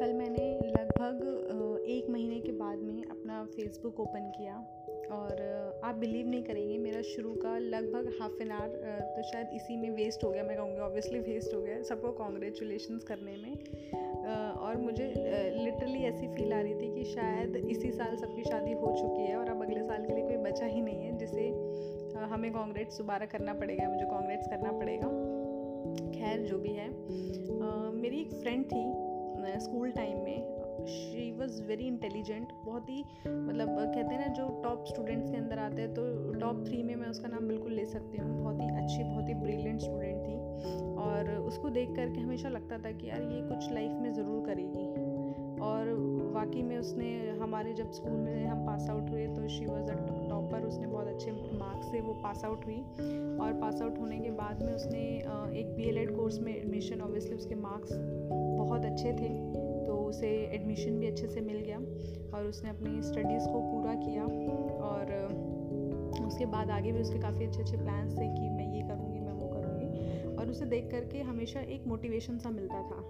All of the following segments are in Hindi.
कल मैंने लगभग एक महीने के बाद में अपना फेसबुक ओपन किया और आप बिलीव नहीं करेंगे, मेरा शुरू का लगभग हाफ़ एन आवर तो शायद इसी में वेस्ट हो गया, मैं कहूँगी ऑब्वियसली वेस्ट हो गया सबको कॉन्ग्रेचुलेशन करने में। और मुझे लिटरली ऐसी फील आ रही थी कि शायद इसी साल सबकी शादी हो चुकी है और अब अगले साल के लिए कोई बचा ही नहीं है, जिसे हमें कॉन्ग्रेट्स दोबारा करना पड़ेगा, मुझे कॉन्ग्रेट्स करना पड़ेगा। खैर, जो भी है। मेरी एक फ्रेंड थी स्कूल टाइम में। शी वॉज़ वेरी इंटेलिजेंट बहुत ही मतलब कहते हैं ना, जो टॉप स्टूडेंट्स के अंदर आते हैं तो टॉप थ्री में मैं उसका नाम बिल्कुल ले सकती हूँ। बहुत ही अच्छी, बहुत ही ब्रिलियंट स्टूडेंट थी। और उसको देख करके हमेशा लगता था कि यार, ये कुछ लाइफ में ज़रूर करेगी। और वाकई में उसने, हमारे जब स्कूल में हम पास आउट हुए तो शी वॉज़ अ टॉपर से वो पास आउट हुई। और पास आउट होने के बाद में उसने एक बी कोर्स में एडमिशन ऑब्वियसली उसके मार्क्स बहुत अच्छे थे तो उसे एडमिशन भी अच्छे से मिल गया और उसने अपनी स्टडीज़ को पूरा किया। और उसके बाद आगे भी उसके काफ़ी अच्छे अच्छे प्लान्स थे कि मैं ये करूँगी, मैं वो करूँगी। और उसे देख करके हमेशा एक मोटिवेशन सा मिलता था।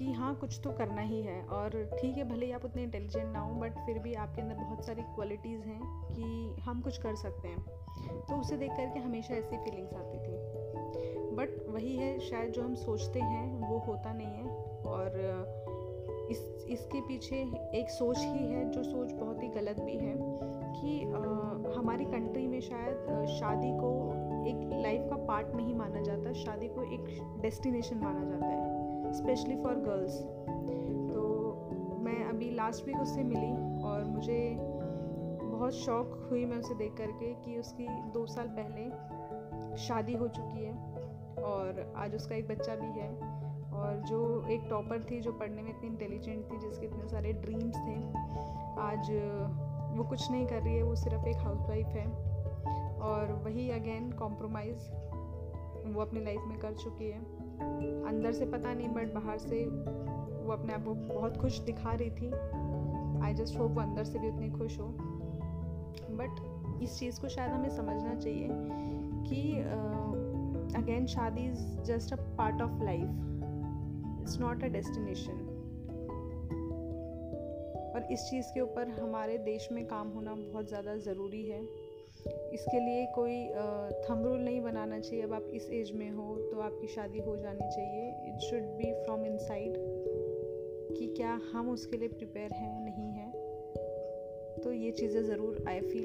कि हाँ कुछ तो करना ही है। और ठीक है भले ही आप उतने इंटेलिजेंट ना हो बट फिर भी आपके अंदर बहुत सारी क्वालिटीज़ हैं कि हम कुछ कर सकते हैं। तो उसे देख करके हमेशा ऐसी फीलिंग्स आती थी। बट वही है शायद जो हम सोचते हैं वो होता नहीं है। और इस इसके पीछे एक सोच ही है जो सोच बहुत ही गलत भी है कि आ, हमारी कंट्री में शायद शादी को एक लाइफ का पार्ट नहीं माना जाता शादी को एक डेस्टिनेशन माना जाता है। स्पेशली फॉर गर्ल्स तो मैं अभी लास्ट वीक उससे मिली और मुझे बहुत शौक हुई मैं उसे देख करके कि उसकी दो साल पहले शादी हो चुकी है और आज उसका एक बच्चा भी है और जो एक टॉपर थी जो पढ़ने में इतनी इंटेलिजेंट थी, जिसके इतने सारे ड्रीम्स थे, आज वो कुछ नहीं कर रही है, वो सिर्फ़ एक हाउसवाइफ है और वही अगेन कॉम्प्रोमाइज़ वो अपनी लाइफ में कर चुकी है। अंदर से पता नहीं बट बाहर से वो अपने आप को बहुत खुश दिखा रही थी। आई जस्ट होप वो अंदर से भी उतनी खुश हो। बट इस चीज़ को शायद हमें समझना चाहिए कि अगेन शादी is just a part of life it's not a destination और इस चीज़ के ऊपर हमारे देश में काम होना बहुत ज़्यादा ज़रूरी है। इसके लिए कोई थम रूल नहीं बनाना चाहिए। अब आप इस एज में हो तो आपकी शादी हो जानी चाहिए। It should be from inside कि क्या हम उसके लिए प्रिपेयर हैं, नहीं हैं। तो ये चीज़ें ज़रूर आई फील